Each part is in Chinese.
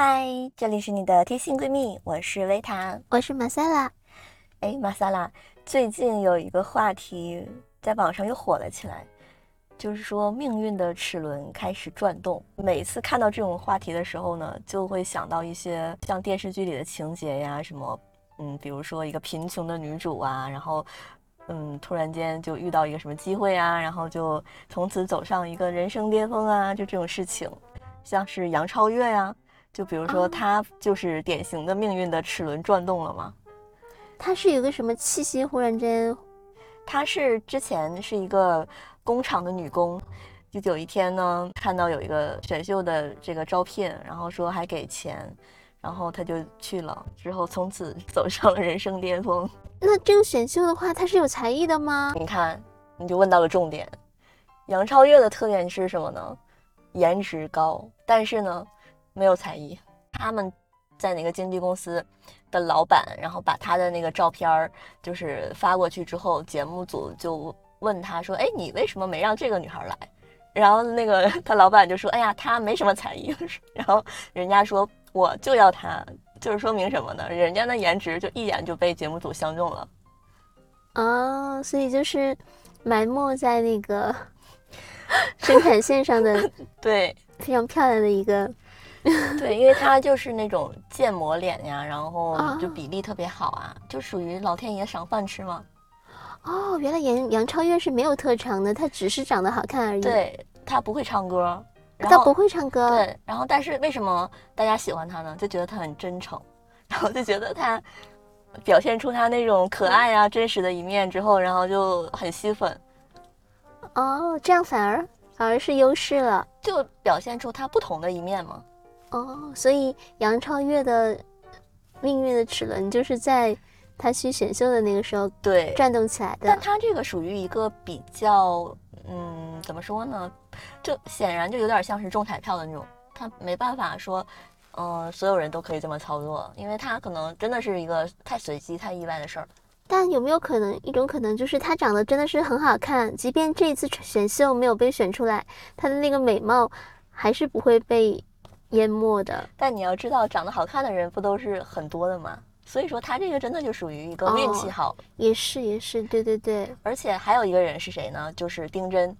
嗨，这里是你的贴心闺蜜，我是维塔，我是马萨拉。哎，马萨拉，最近有一个话题在网上又火了起来，就是说命运的齿轮开始转动。每次看到这种话题的时候呢，就会想到一些像电视剧里的情节呀，什么，嗯，比如说一个贫穷的女主啊，然后，嗯，突然间就遇到一个什么机会啊，然后就从此走上一个人生巅峰啊，就这种事情，像是杨超越呀。就比如说，他就是典型的命运的齿轮转动了吗？他是有个什么气息？忽然间，他是之前是一个工厂的女工，就有一天呢，看到有一个选秀的这个招聘，然后说还给钱，然后她就去了，之后从此 走上了人生巅峰。那这个选秀的话，他是有才艺的吗？你看，你就问到了重点。杨超越的特点是什么呢？颜值高，但是呢。没有才艺，他们在那个经纪公司的老板，然后把他的那个照片儿就是发过去之后，节目组就问他说：“哎，你为什么没让这个女孩来？”然后那个他老板就说：“哎呀，她没什么才艺。”然后人家说：“我就要她，就是说明什么呢？人家的颜值就一眼就被节目组相中了。”哦，所以就是埋没在那个 生产线上的，对，非常漂亮的一个。对，因为他就是那种建模脸呀，然后就比例特别好啊，就属于老天爷赏饭吃嘛。哦，原来杨杨超越是没有特长的，她只是长得好看而已。对，她不会唱歌，她不会唱歌。对，然后但是为什么大家喜欢她呢？就觉得她很真诚，然后就觉得她表现出她那种可爱啊、真实的一面之后，然后就很吸粉。哦，这样反而反而是优势了，就表现出她不同的一面嘛。哦，所以杨超越的命运的齿轮就是在他去选秀的那个时候对转动起来的。但他这个属于一个比较，嗯，怎么说呢？就显然就有点像是中彩票的那种，他没办法说，嗯，所有人都可以这么操作，因为他可能真的是一个太随机、太意外的事儿。但有没有可能一种可能就是他长得真的是很好看，即便这一次选秀没有被选出来，他的那个美貌还是不会被。淹没的，但你要知道，长得好看的人不都是很多的吗？所以说他这个真的就属于一个运气好，也是也是，对对对。而且还有一个人是谁呢？就是丁真，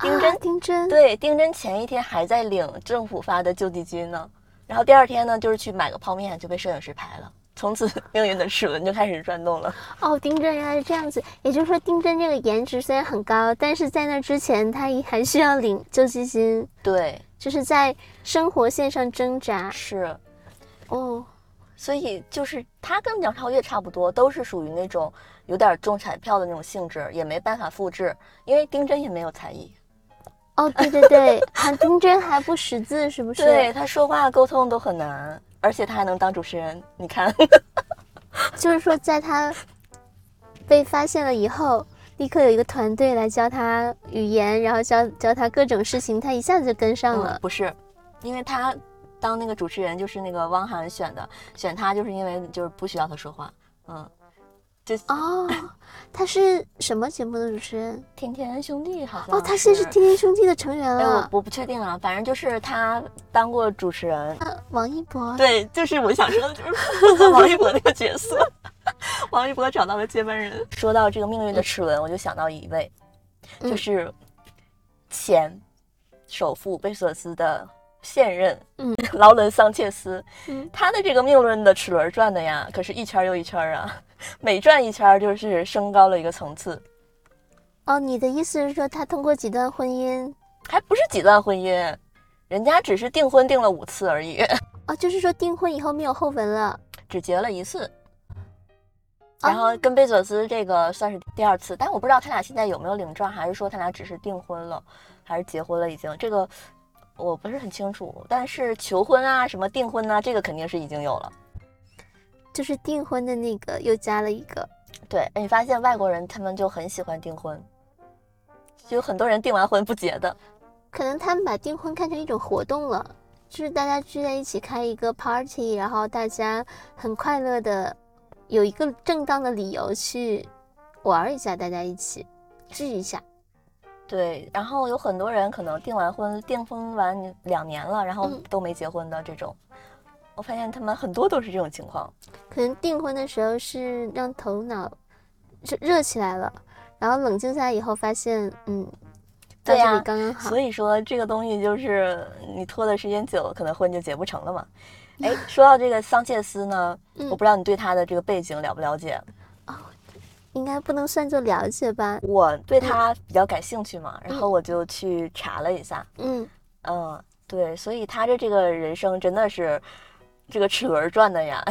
丁真，丁真，对，丁真前一天还在领政府发的救济金呢，然后第二天呢，就是去买个泡面就被摄影师拍了，从此 命运的齿轮就开始转动了。哦，丁真原来是这样子，也就是说，丁真这个颜值虽然很高，但是在那之前他还需要领救济金。对。就是在生活线上挣扎，是，哦，所以就是他跟杨超越差不多，都是属于那种有点中彩票的那种性质，也没办法复制，因为丁真也没有才艺。哦，对对对，他丁真还不识字，是不是？对他说话沟通都很难，而且他还能当主持人，你看，就是说在他被发现了以后。立刻有一个团队来教他语言，然后教教他各种事情，他一下子就跟上了。不是，因为他当那个主持人就是那个汪涵选的，选他就是因为就是不需要他说话，嗯，就哦，他是什么节目的主持人？天天兄弟好像哦，他现在是天天兄弟的成员了。我我不确定啊，反正就是他当过主持人。王一博，对，就是我想说的就是 王一博那个角色。王一博找到了接班人。说到这个命运的齿轮，我就想到一位，就是前首富贝索斯的现任，嗯，劳伦桑切斯。嗯，他的这个命运的齿轮转的呀，可是一圈又一圈啊，每转一圈就是升高了一个层次。哦，你的意思是说，他通过几段婚姻，还不是几段婚姻，人家只是订婚订了五次而已。哦，就是说订婚以后没有后文了，只结了一次。然后跟贝佐斯这个算是第二次，但我不知道他俩现在有没有领证，还是说他俩只是订婚了，还是结婚了已经？这个我不是很清楚。但是求婚啊，什么订婚啊，这个肯定是已经有了。就是订婚的那个又加了一个。对，你发现外国人他们就很喜欢订婚，就有很多人订完婚不结的。可能他们把订婚看成一种活动了，就是大家聚在一起开一个 party，然后大家很快乐的。有一个正当的理由去玩一下，大家一起聚一下。对，然后有很多人可能订完婚、订婚完两年了，然后都没结婚的这种，我发现他们很多都是这种情况。可能订婚的时候是让头脑热热起来了，然后冷静下来以后发现，嗯，到对呀这里刚刚好。所以说这个东西就是你拖的时间久，可能婚就结不成了嘛。哎，说到这个桑切斯呢，嗯我不知道你对他的这个背景了不了解？应该不能算作了解吧？我对他比较感兴趣嘛，然后我就去查了一下。嗯，嗯，对，所以他的这个人生真的是这个齿轮转的呀，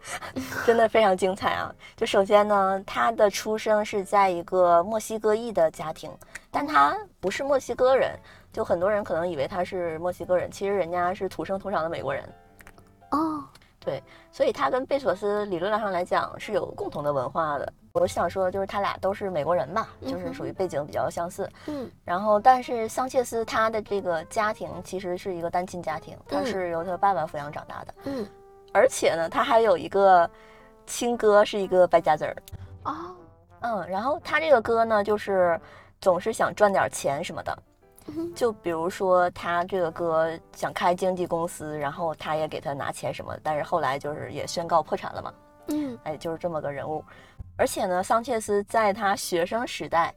真的非常精彩啊！就首先呢，他的出生是在一个墨西哥裔的家庭，但他不是墨西哥人，就很多人可能以为他是墨西哥人，其实人家是土生土长的美国人。哦，对所以他跟贝索斯理论上来讲是有共同的文化的。我想说，就是他俩都是美国人嘛，就是属于背景比较相似。嗯然后，但是桑切斯他的这个家庭其实是一个单亲家庭，他嗯是由他爸爸抚养长大的，嗯，而且呢，他还有一个亲哥是一个败家子儿。哦，嗯，然后他这个哥呢，就是总是想赚点钱什么的。嗯就比如说，他这个哥想开经纪公司，然后他也给他拿钱什么，但是后来就是也宣告破产了嘛。嗯哎，就是这么个人物。而且呢，桑切斯在他学生时代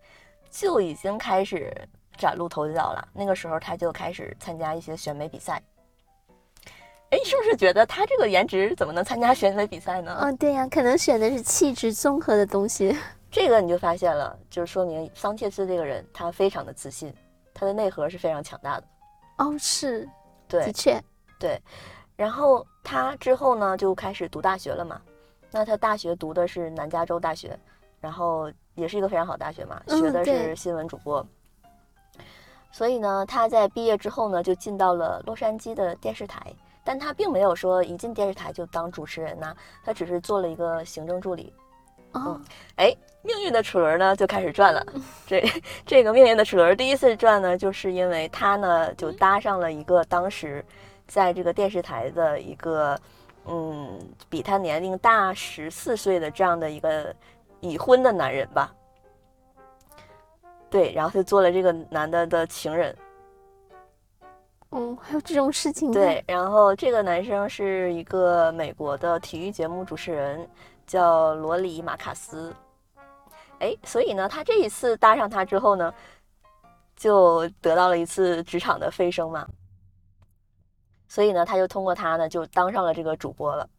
就已经开始崭露头角了。那个时候他就开始参加一些选美比赛。哎，是不是觉得他这个颜值怎么能参加选美比赛呢？哦，对呀、可能选的是气质综合的东西。这个你就发现了，就是说明桑切斯这个人他非常的自信，他的内核是非常强大的。哦，是，对的，确，对然后他之后呢就开始读大学了嘛。那他大学读的是南加州大学，然后也是一个非常好的大学嘛，嗯学的是新闻主播。所以呢，他在毕业之后呢，就进到了洛杉矶的电视台，但他并没有说一进电视台就当主持人呐、他只是做了一个行政助理。哦，哎，命运的齿轮呢就开始转了。这这个命运的齿轮第一次转呢，就是因为他呢就搭上了一个当时在这个电视台的一个嗯比他年龄大十四岁的这样的一个已婚的男人吧。对，然后就做了这个男的的情人。哦，还有这种事情？对，然后这个男生是一个美国的体育节目主持人，叫罗里马卡斯。哎，所以呢，他这一次搭上他之后呢，就得到了一次职场的飞升嘛。所以呢，他就通过他呢，就当上了这个主播了。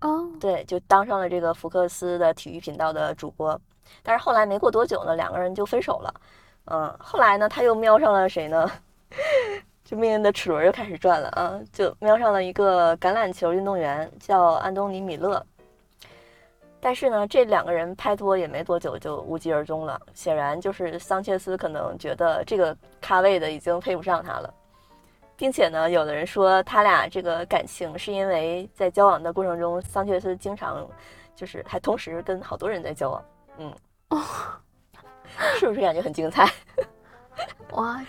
哦，对，就当上了这个福克斯的体育频道的主播。但是后来没过多久呢，两个人就分手了。嗯，后来呢，他又瞄上了谁呢？就命运的齿轮又开始转了啊！就瞄上了一个橄榄球运动员，叫安东尼·米勒。但是呢，这两个人拍拖也没多久就无疾而终了。显然就是桑切斯可能觉得这个咖位的已经配不上他了，并且呢，有的人说他俩这个感情是因为在交往的过程中，桑切斯经常就是还同时跟好多人在交往。嗯，哦，是不是感觉很精彩？哇，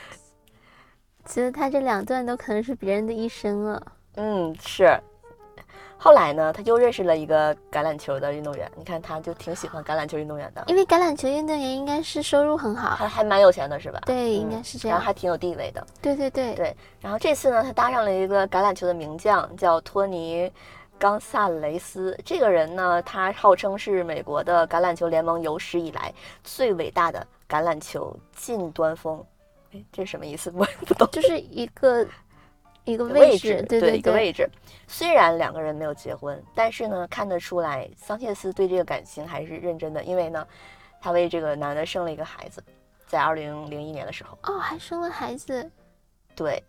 其实他这两段都可能是别人的一生啊。嗯，是。后来呢，他又认识了一个橄榄球的运动员，你看他就挺喜欢橄榄球运动员的，因为橄榄球运动员应该是收入很好，还还蛮有钱的是吧？对，嗯应该是这样。然后还挺有地位的。对对对，对，然后这次呢，他搭上了一个橄榄球的名将，叫托尼·冈萨雷斯。这个人呢，他号称是美国的橄榄球联盟有史以来最伟大的橄榄球近端锋。哎，这是什么意思？我也不懂。就是一个一个位置，对对对一个位置。虽然两个人没有结婚，但是呢，看得出来桑切斯对这个感情还是认真的，因为呢，他为这个男的生了一个孩子，在二零零一年的时候。哦，还生了孩子，对，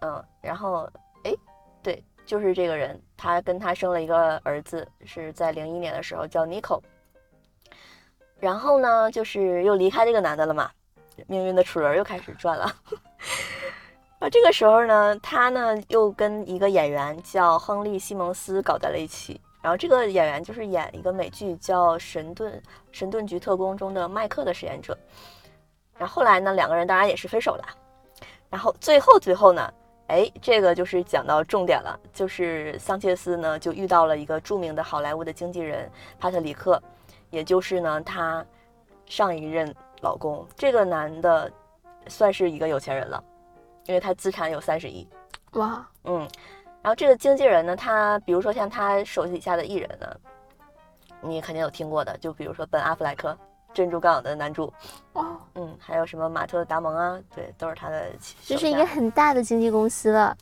嗯，然后哎，对，就是这个人，他跟他生了一个儿子，是在零一年的时候，叫 Nico。然后呢，就是又离开这个男的了嘛，命运的齿轮又开始转了。啊，这个时候呢，他呢又跟一个演员叫亨利·西蒙斯搞在了一起。然后这个演员就是演一个美剧叫《神盾神盾局特工》中的麦克的饰演者。然后后来呢，两个人当然也是分手了。然后最后最后呢，哎，这个就是讲到重点了，就是桑切斯呢就遇到了一个著名的好莱坞的经纪人帕特里克，也就是呢他上一任老公。这个男的算是一个有钱人了，因为他资产有三十亿。哇，嗯，然后这个经纪人呢，他比如说像他手底下的艺人呢，你肯定有听过的，就比如说本阿弗莱克，《珍珠港》的男主，哦，嗯，还有什么马特·达蒙啊，对，都是他的手这是一个很大的经纪公司了。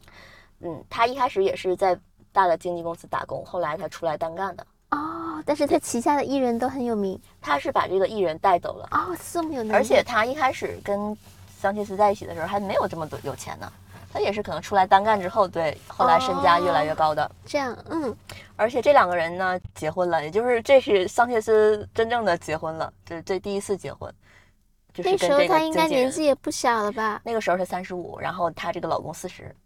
嗯，他一开始也是在大的经纪公司打工，后来他出来单干的。哦，但是他旗下的艺人都很有名。他是把这个艺人带走了，哦，这么有能力。而且他一开始跟桑切斯在一起的时候还没有这么多有钱呢，他也是可能出来单干之后，对，后来身价越来越高的。这样，嗯，而且这两个人呢结婚了，也就是这是桑切斯真正的结婚了，这是这第一次结婚，就是那时候他应该。年纪也不小了吧？那个时候是三十五，然后她这个老公四十，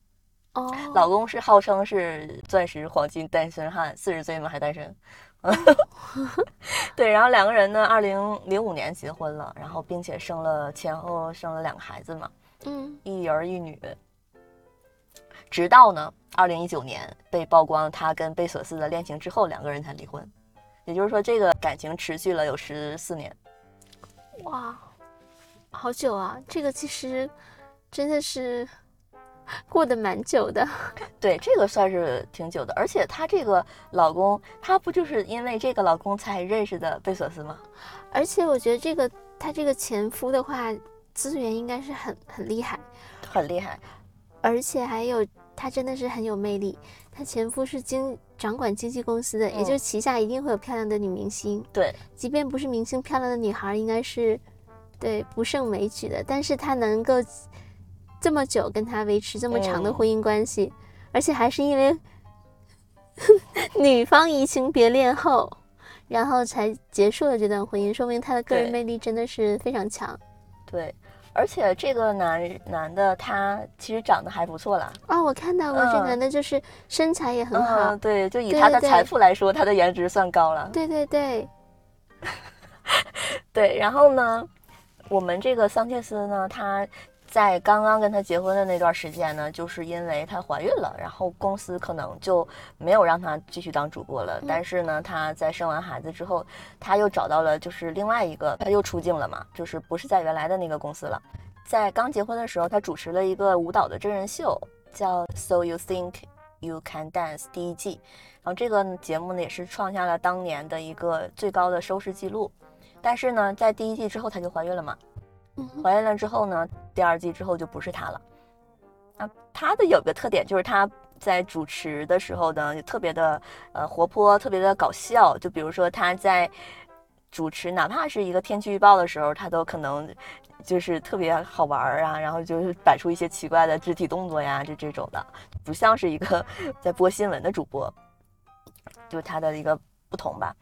哦，老公是号称是钻石黄金单身汉，四十岁吗还单身？对，然后两个人呢，二零零五年结婚了，然后并且生了前后生了两个孩子嘛，嗯，一儿一女。直到呢，二零一九年被曝光他跟贝索斯的恋情之后，两个人才离婚。也就是说，这个感情持续了有十四年。哇，好久啊！这个其实真的是 过得蛮久的。对，这个算是挺久的，而且她这个老公，她不就是因为这个老公才认识的贝索斯吗？而且我觉得这个她这个前夫的话，资源应该是很很厉害，很厉害。而且还有他真的是很有魅力。他前夫是经掌管经纪公司的，也嗯就是旗下一定会有漂亮的女明星，对，即便不是明星，漂亮的女孩应该是对不胜枚举的。但是她能够这么久跟他维持这么长的嗯婚姻关系，而且还是因为 女方移情别恋后，然后才结束了这段婚姻，说明他的个人魅力真的是非常强。对，而且这个男男的他其实长得还不错啦，哦，我看到过这嗯男的，就是身材也很好。嗯，对，就以他的财富来说，他的颜值算高了。对对对，对，然后呢，我们这个桑切斯呢，她在刚刚跟她结婚的那段时间呢，就是因为她怀孕了，然后公司可能就没有让她继续当主播了。但是呢，她在生完孩子之后，她又找到了就是另外一个，她又出镜了嘛，就是不是在原来的那个公司了。在刚结婚的时候，她主持了一个舞蹈的真人秀，叫《So You Think You Can Dance》第一季。然后这个节目呢，也是创下了当年的一个最高的收视记录。但是呢，在第一季之后她就怀孕了嘛，嗯怀孕了之后呢，第二季之后就不是她了。啊，她的有个特点就是她在主持的时候呢，就特别的呃活泼，特别的搞笑。就比如说她在主持，哪怕是一个天气预报的时候，她都可能就是特别好玩儿啊，然后就是摆出一些奇怪的肢体动作呀，就这种的，不像是一个 在播新闻的主播，就她的一个不同吧。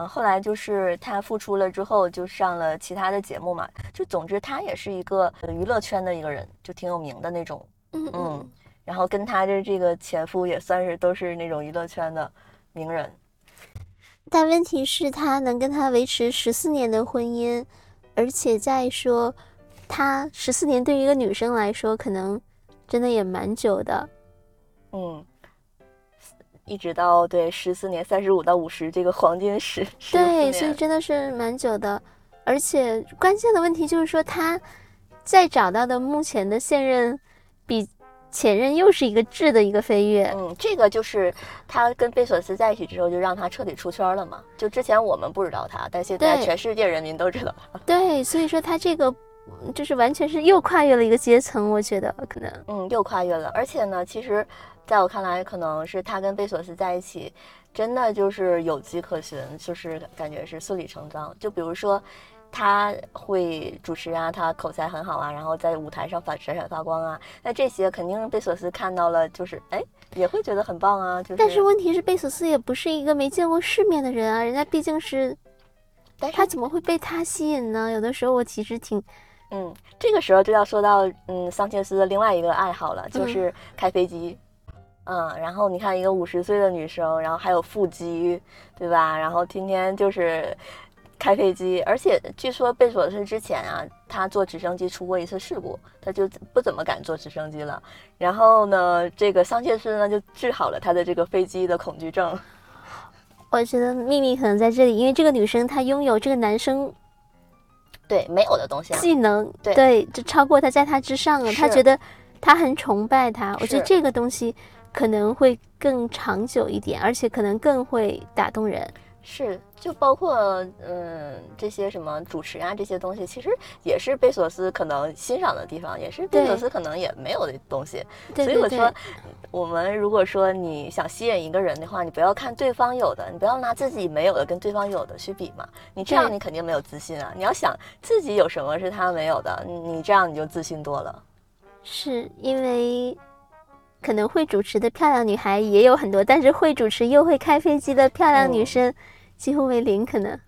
嗯，后来就是他复出了之后，就上了其他的节目嘛。就总之，他也是一个呃娱乐圈的一个人，就挺有名的那种。嗯嗯嗯，然后跟他的这个前夫也算是都是那种娱乐圈的名人。但问题是，他能跟他维持十四年的婚姻，而且再说，他十四年对于一个女生来说，可能真的也蛮久的。嗯，一直到对十四年，三十五到五十这个黄金时对，所以真的是蛮久的。而且关键的问题就是说，他再找到的目前的现任，比前任又是一个质的一个飞跃。嗯，这个就是他跟贝索斯在一起之后，就让他彻底出圈了嘛。就之前我们不知道他，但现在全世界人民都知道他。对，所以说他这个嗯就是完全是又跨越了一个阶层，我觉得可能。嗯，又跨越了。而且呢，其实在我看来，可能是他跟贝索斯在一起，真的就是有迹可循，就是感觉是顺理成章。就比如说。他会主持啊，他口才很好啊，然后在舞台上发闪闪发光啊，那这些肯定贝索斯看到了，就是哎，也会觉得很棒啊。就是，但是问题是，贝索斯也不是一个没见过世面的人啊，人家毕竟是，但是他怎么会被他吸引呢？有的时候我其实挺，嗯，这个时候就要说到嗯桑切斯的另外一个爱好了，就嗯是开飞机。嗯然后你看一个五十岁的女生，然后还有腹肌，对吧？然后天天就是开飞机，而且据说贝索斯之前啊，他坐直升机出过一次事故，他就不怎么敢坐直升机了。然后呢，这个桑切斯呢就治好了他的这个飞机的恐惧症。我觉得秘密可能在这里，因为这个女生她拥有这个男生对，没有的东西啊。技能，对对就超过他，在他之上了。他觉得他很崇拜他，我觉得这个东西可能会更长久一点，而且可能更会打动人。是，就包括嗯这些什么主持啊这些东西，其实也是贝索斯可能欣赏的地方，也是贝索斯可能也没有的东西。对所以我说，我们如果说你想吸引一个人的话，你不要看对方有的，你不要拿自己没有的跟对方有的去比嘛。你这样你肯定没有自信啊。你要想自己有什么是他没有的，你这样你就自信多了。是因为可能会主持的漂亮女孩也有很多，但是会主持又会开飞机的漂亮女生几乎为零，可能。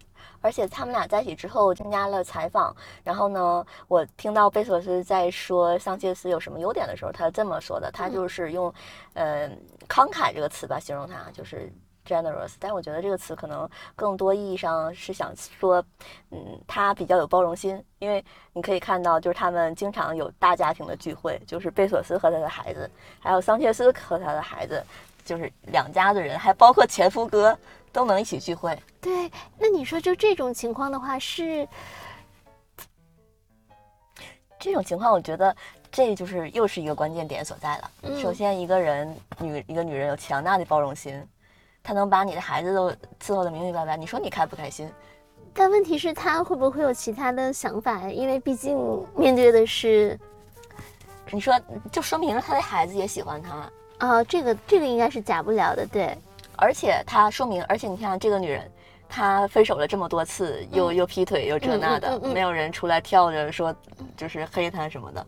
而且他们俩在一起之后参加了采访，然后呢，我听到贝索斯在说桑切斯有什么优点的时候，他这么说的，他就是用，呃，慷慨这个词吧形容他，就是 generous。但我觉得这个词可能更多意义上是想说，嗯，他比较有包容心，因为你可以看到，就是他们经常有大家庭的聚会，就是贝索斯和他的孩子，还有桑切斯和他的孩子，就是两家的人，还包括前夫哥。都能一起聚会，对。那你说就这种情况的话，是 这种情况，我觉得这就是又是一个关键点所在了。首先，一个人女一个女人有强大的包容心，她能把你的孩子都伺候的明明白白，你说你开不开心？但问题是，他会不会有其他的想法？因为毕竟面对的是，你说就说明了他的孩子也喜欢他啊。这个这个应该是假不了的，对。而且他说明，而且你看这个女人，她分手了这么多次，又又劈腿又这那的，没有人出来跳着说，就是黑她什么的，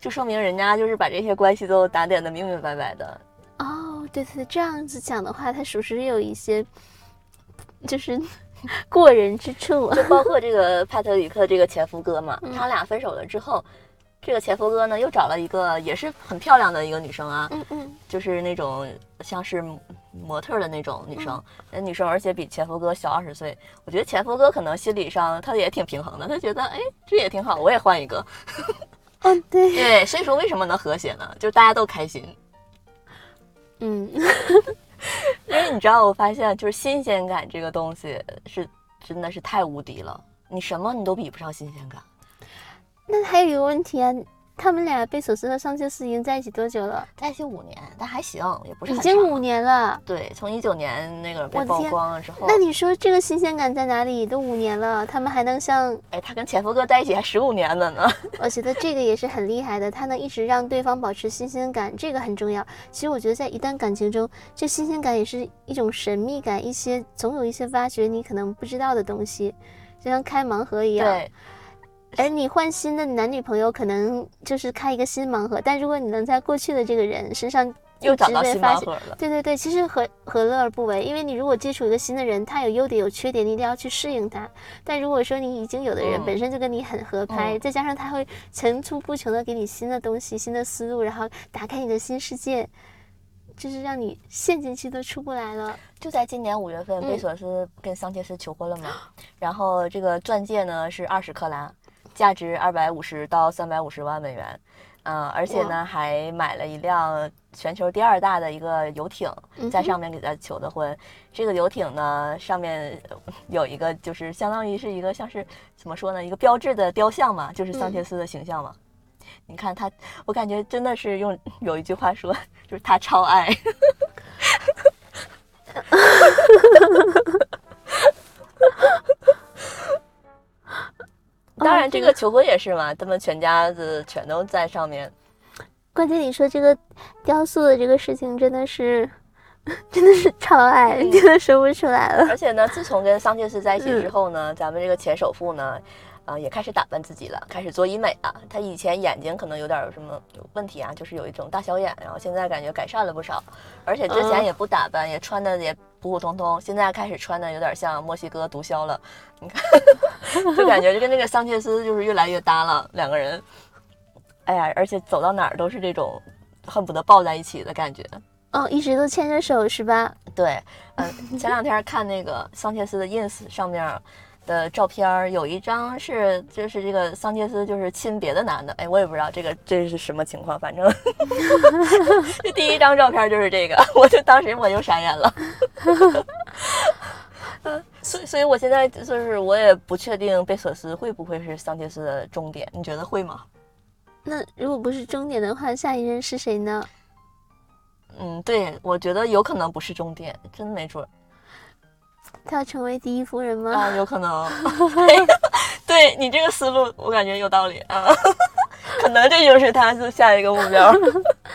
就说明人家就是把这些关系都打点的明明白白的。哦，对对，这样子讲的话，他属实有一些，就是 过人之处。就包括这个 帕特里克这个前夫哥嘛，他俩分手了之后。这个前夫哥呢，又找了一个也是很漂亮的一个女生啊，嗯嗯，就是那种像是模特的那种女生，那女生而且比前夫哥小二十岁。我觉得前夫哥可能心理上他也挺平衡的，他觉得哎这也挺好，我也换一个。嗯，对对，所以说为什么能和谐呢？就是大家都开心。嗯，因为你知道，我发现就是新鲜感这个东西是真的是太无敌了，你什么你都比不上新鲜感。那还有一个问题啊，他们俩贝索斯和桑切斯已经在一起多久了？在一起五年，但还行，也不是已经五年了。对，从一九年那个被曝光了之后。那你说这个新鲜感在哪里？都五年了，他们还能像……哎，他跟前夫哥在一起还十五年了呢。我觉得这个也是很厉害的，他能一直让对方保持新鲜感，这个很重要。其实我觉得在一段感情中，这新鲜感也是一种神秘感，一些总有一些挖掘你可能不知道的东西，就像开盲盒一样。对。而你换新的男女朋友，可能就是开一个新盲盒。但如果你能在过去的这个人身上又找到新盲盒了，对对对，其实何何乐而不为？因为你如果接触一个新的人，他有优点有缺点，你一定要去适应他。但如果说你已经有的人本身就跟你很合拍，再加上他会层出不穷的给你新的东西、新的思路，然后打开你的新世界，就是让你陷进去都出不来了。就在今年五月份，贝索斯跟桑切斯求婚了嘛？然后这个钻戒呢是二十克拉。价值二百五十到三百五十万美元，嗯，而且呢还买了一辆全球第二大的一个游艇，在上面给他求的婚。这个游艇呢上面有一个就是相当于是一个像是怎么说呢，一个标志的雕像嘛，就是桑切斯的形象嘛。你看他，我感觉真的是用有一句话说，就是他超爱。当然，这个求婚也是嘛，他们全家子全都在上面。关键你说这个雕塑的这个事情，真的是，真的是超爱，真的说不出来了。而且呢，自从跟桑切斯在一起之后呢，咱们这个前首富呢。啊，也开始打扮自己了，开始做医美了。他以前眼睛可能有点什么问题啊，就是有一种大小眼，然后现在感觉改善了不少。而且之前也不打扮，也穿的也普普通通，现在开始穿的有点像墨西哥毒枭了。你看，就感觉就跟那个桑切斯就是越来越搭了，两个人。哎呀，而且走到哪儿都是这种恨不得抱在一起的感觉。哦，一直都牵着手是吧？对，嗯，前两天看那个桑切斯的 ins 上面。的照片儿有一张是就是这个桑切斯就是亲别的男的，哎，我也不知道这个这是什么情况，反正这 第一张照片就是这个，我就当时我就傻眼了。嗯，所以所以我现在就是我也不确定贝索斯会不会是桑切斯的终点，你觉得会吗？那如果不是终点的话，下一任是谁呢？嗯，对，我觉得有可能不是终点，真没准儿她要成为第一夫人吗？啊，有可能。对你这个思路，我感觉有道理啊，可能这就是他就下一个目标。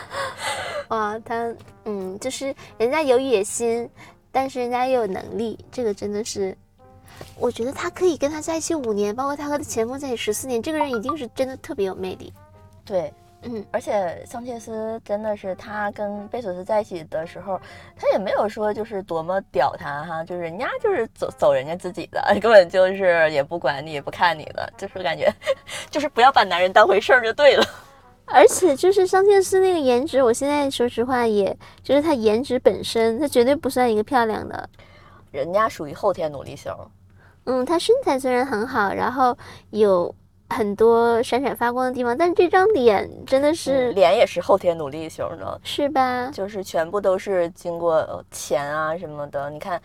哇，她嗯，就是人家有野心，但是人家又有能力，这个真的是，我觉得他可以跟他在一起五年，包括他和他前夫在一起十四年，这个人一定是真的特别有魅力。对，嗯，而且桑切斯真的是他跟贝索斯在一起的时候，他也没有说就是多么屌他哈，就是人家就是走走人家自己的，根本就是也不管你也不看你的，就是感觉 就是不要把男人当回事儿就对了。而且就是桑切斯那个颜值，我现在说实话也，就是他颜值本身，他绝对不算一个漂亮的。人家属于后天努力型，嗯，他身材虽然很好，然后有很多闪闪发光的地方，但这张脸真的是、嗯脸也是后天努力型的，是吧？就是全部都是经过呃钱啊什么的。你看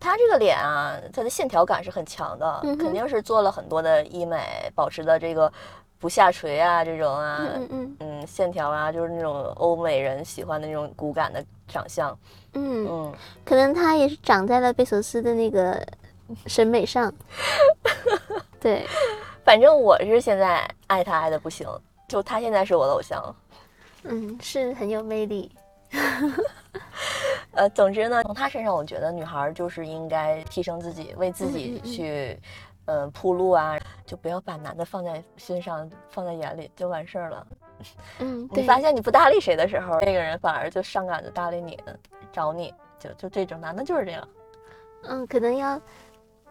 他这个脸啊，他的线条感是很强的，嗯肯定是做了很多的医美，保持的这个不下垂啊这种啊，嗯嗯嗯线条啊，就是那种欧美人喜欢的那种骨感的长相。嗯嗯，嗯，可能他也是长在了贝索斯的那个审美上。对，反正我是现在爱他爱的不行，就他现在是我的偶像。嗯，是很有魅力。呃，总之呢，从他身上，我觉得女孩儿就是应该提升自己，为自己去嗯呃，铺路啊，就不要把男的放在心上，放在眼里就完事儿了。嗯，你，发现你不搭理谁的时候，那个人反而就上赶着搭理你，找你，就就这种男的就是这样。嗯，可能要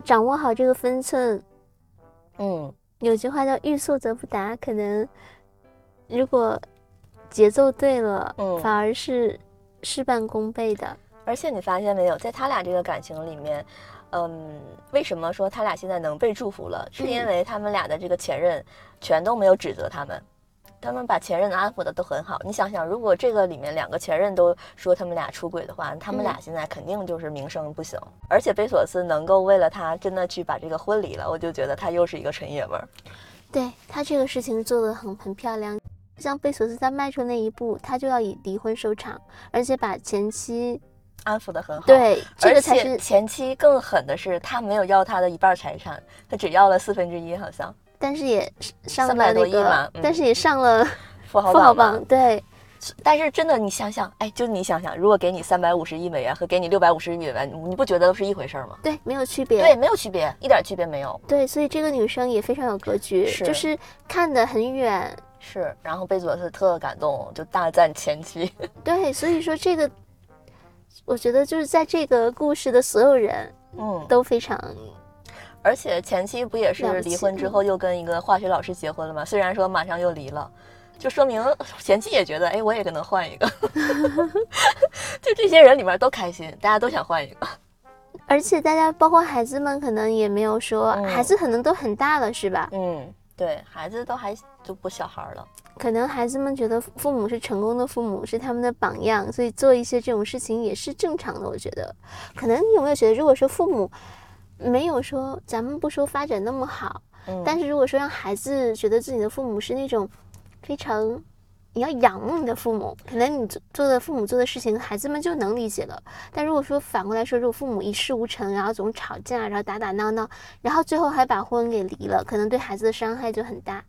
掌握好这个分寸。嗯，有句话叫“欲速则不达”，可能如果节奏对了，嗯反而是事半功倍的。而且你发现没有，在他俩这个感情里面，嗯，为什么说他俩现在能被祝福了？是因嗯为他们俩的这个前任全都没有指责他们，他们把前任安抚的都很好。你想想，如果这个里面两个前任都说他们俩出轨的话，他们俩嗯现在肯定就是名声不行。而且贝索斯能够为了他真的去把这个婚离了，我就觉得他又是一个纯爷们儿。对他这个事情做的很很漂亮。像贝索斯他迈出那一步，他就要以离婚收场，而且把前妻安抚的很好，，对这而个才是，且前妻更狠的是，他没有要他的一半财产，他只要了四分之一，好像但是也上了300多那个但是也上了 富豪富豪榜对，但是真的，你想想，哎，就你想想，如果给你三百五十亿美元和给你六百五十亿美元，你不觉得都是一回事儿吗？对，没有区别。对，没有区别，一点区别没有。对，所以这个女生也非常有格局，是就是看得很远。是，然后贝佐斯特感动，就大赞前妻。对，所以说这个，我觉得就是在这个故事的所有人嗯，都非常而且前妻不也是离婚之后又跟一个化学老师结婚了吗？虽然说马上又离了。就说明前妻也觉得，哎，我也跟能换一个，就这些人里面都开心，大家都想换一个。而且大家包括孩子们，可能也没有说，嗯孩子可能都很大了，是吧？嗯，对孩子都还就不小孩儿了。可能孩子们觉得父母是成功的父母，是他们的榜样，所以做一些这种事情也是正常的。我觉得，可能你有没有觉得，如果说父母没有说咱们不说发展那么好，嗯，但是如果说让孩子觉得自己的父母是那种非常你要仰慕你的父母，可能你做做的父母做的事情，孩子们就能理解了。但如果说反过来说，如果父母一事无成，然后总吵架，然后打打闹闹，然后最后还把婚给离了，可能对孩子的伤害就很大。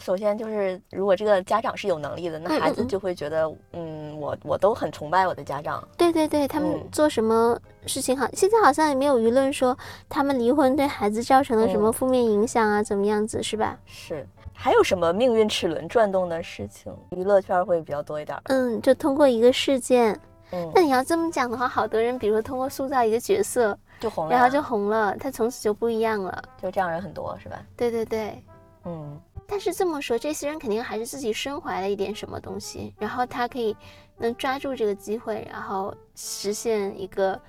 首先就是，如果这个家长是有能力的，那孩子就会觉得，嗯，我我都很崇拜我的家长。对对对，他们嗯做什么事情好，现在好像也没有舆论说他们离婚对孩子造成了什么嗯负面影响啊，怎么样子是吧？是，还有什么命运齿轮转动的事情？娱乐圈会比较多一点。嗯，就通过一个事件，嗯那，你要这么讲的话，好多人比如说通过塑造一个角色，就红了呀，然后就红了，他从此就不一样了。就这样人很多，是吧？对对对，嗯，但是这么说，这些人肯定还是自己身怀了一点什么东西，然后他可以能抓住这个机会，然后实现一个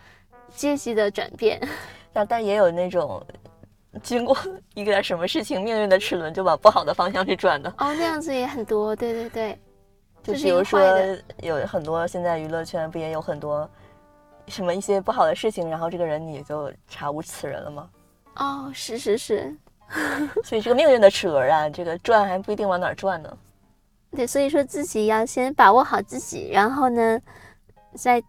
阶级的转变。但但也有那种。经过一个什么事情，命运的齿轮就往不好的方向去转的。哦，那样子也很多，对对对，就比如说有很多现在娱乐圈不也有很多什么一些不好的事情，然后这个人你就查无此人了吗？哦，是是是，所以这个命运的齿轮啊，这个转还不一定往哪儿转呢。对，所以说自己要先把握好自己，然后呢，再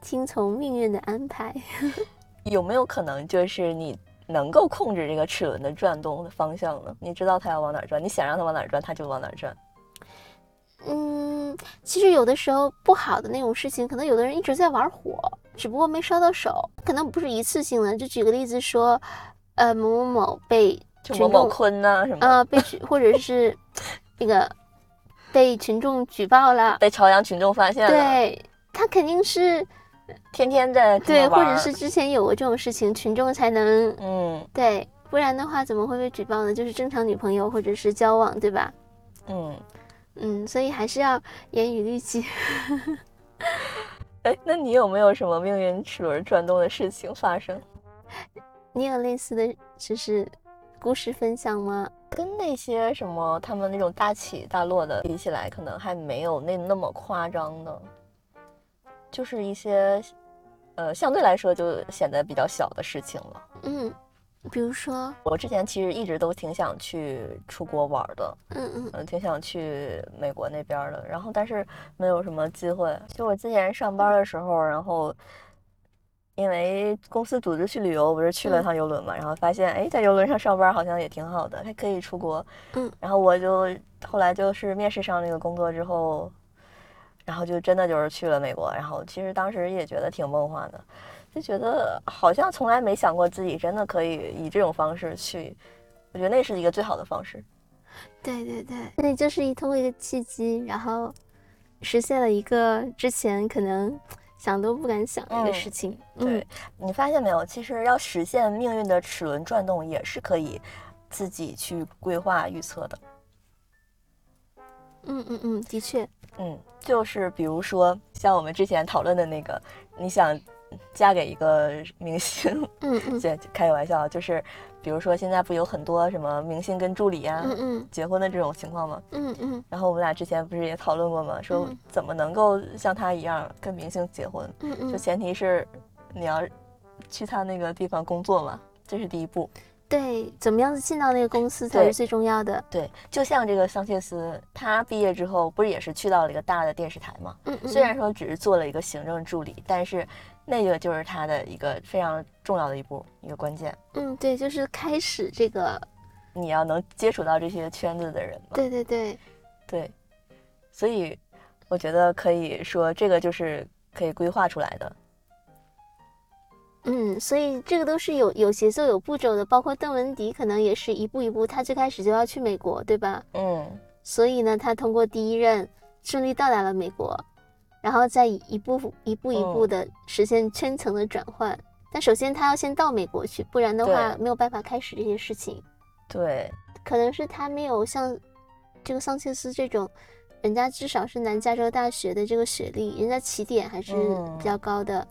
听从命运的安排。有没有可能就是你能够控制这个齿轮的转动的方向呢？你知道它要往哪儿转，你想让它往哪儿转，它就往哪儿转。嗯，其实有的时候不好的那种事情，可能有的人一直在玩火，只不过没烧到手，可能不是一次性的。就举个例子说，呃，某某某被就某某坤呐什么啊，被举或者是 那个被群众举报了，被朝阳群众发现了，对他肯定是天天在对，或者是之前有过这种事情，群众才能嗯对，不然的话怎么会被举报呢？就是正常女朋友或者是交往，对吧？嗯。嗯，所以还是要严于律己。哎，那你有没有什么命运齿轮转动的事情发生？你有类似的就是故事分享吗？跟那些什么他们那种大起大落的比起来，可能还没有那那么夸张的，就是一些呃相对来说就显得比较小的事情了。嗯。比如说，我之前其实一直都挺想去出国玩的，嗯嗯，挺想去美国那边的，然后但是没有什么机会。就我之前上班的时候，然后因为公司组织去旅游，不是去了趟游轮嘛，然后发现哎，在游轮上上班好像也挺好的，还可以出国，嗯，然后我就后来就是面试上那个工作之后，然后就真的就是去了美国，然后其实当时也觉得挺梦幻的。就觉得好像从来没想过自己真的可以以这种方式去，我觉得那是一个最好的方式。对对对，那就是一通过一个契机，然后实现了一个之前可能想都不敢想的一个事情。对，你发现没有？其实要实现命运的齿轮转动，也是可以自己去规划预测的。嗯嗯嗯，的确，嗯，就是比如说像我们之前讨论的那个，你想。嫁给一个明星，嗯嗯，这开个玩笑，就是比如说现在不有很多什么明星跟助理啊，嗯嗯，结婚的这种情况吗？嗯嗯。然后我们俩之前不是也讨论过吗？说怎么能够像他一样跟明星结婚？嗯嗯，就前提是你要去他那个地方工作嘛，这是第一步。对，怎么样子进到那个公司才是最重要的。对，就像这个桑切斯，他毕业之后不是也是去到了一个大的电视台吗？嗯嗯。虽然说只是做了一个行政助理，但是。那个就是他的一个非常重要的一步，一个关键。嗯，对，就是开始这个，你要能接触到这些圈子的人。对对对，对。所以我觉得可以说，这个就是可以规划出来的。嗯，所以这个都是有有节奏、有步骤的。包括邓文迪，可能也是一步一步，他最开始就要去美国，对吧？嗯。所以呢，他通过第一任顺利到达了美国。然后再一步一步一步的实现圈层的转换，但首先他要先到美国去，不然的话没有办法开始这些事情。对，可能是他没有像这个桑切斯这种，人家至少是南加州大学的这个学历，人家起点还是比较高的。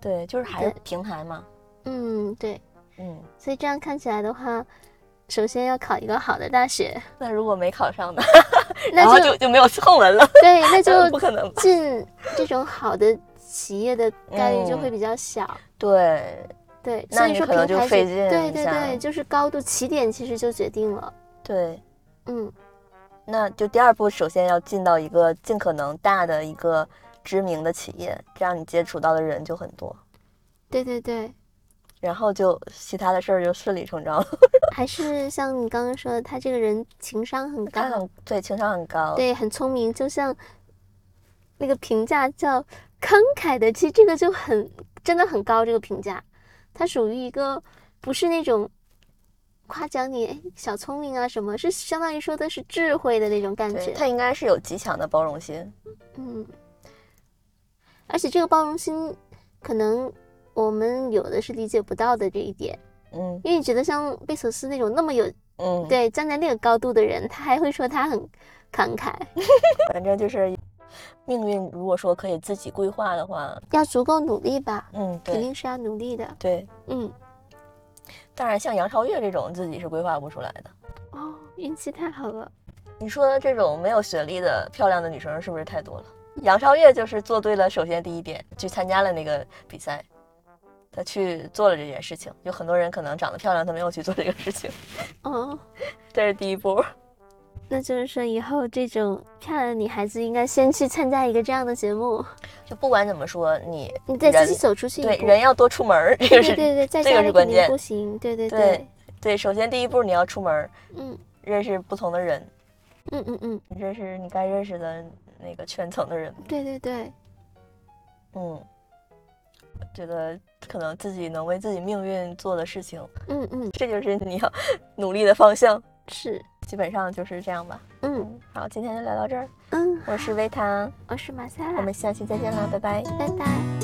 对，就是还是平台嘛。嗯，对，嗯，所以这样看起来的话。首先要考一个好的大学，那如果没考上呢？那就就没有后文了。对，那就 不可能进这种好的企业的概率就会比较小。对对，所以说平台费劲。对对对，就是高度起点其实就决定了。对，嗯，那就第二步，首先要进到一个尽可能大的一个知名的企业，这样你接触到的人就很多。对对对。然后就其他的事儿就顺理成章。了，还是像你刚刚说的，他这个人情商很高，对，情商很高，对，很聪明，就像那个评价叫慷慨的，其实这个就很真的很高，这个评价，他属于一个不是那种夸奖你小聪明啊什么，是相当于说的是智慧的那种感觉，他应该是有极强的包容心，嗯，而且这个包容心可能。我们有的是理解不到的这一点，嗯，因为你觉得像贝索斯那种那么有，嗯，对，站在那个高度的人，他还会说他很慷慨。反正就是命运，如果说可以自己规划的话，要足够努力吧？嗯，肯定是要努力的。对，嗯。当然，像杨超越这种自己是规划不出来的。哦，运气太好了。你说这种没有学历的漂亮的女生是不是太多了？杨超越就是做对了，首先第一点，去参加了那个比赛。他去做了这件事情，有很多人可能长得漂亮，他没有去做这个事情。哦，这是第一步。那就是说，以后这种漂亮的女孩子应该先去参加一个这样的节目。就不管怎么说，你你得自己走出去一步。对人要多出门儿，这个是对对对，在这个是关键不行。对对对对，首先第一步你要出门，嗯认识不同的人，嗯嗯嗯，你认识你该认识的那个圈层的人。对对对，嗯，觉得可能自己能为自己命运做的事情，嗯嗯这就是你要 努力的方向。是，基本上就是这样吧。嗯嗯，好，今天就聊到这儿。嗯，我是维塔，我是马赛拉，我们下期再见啦，拜拜。拜拜。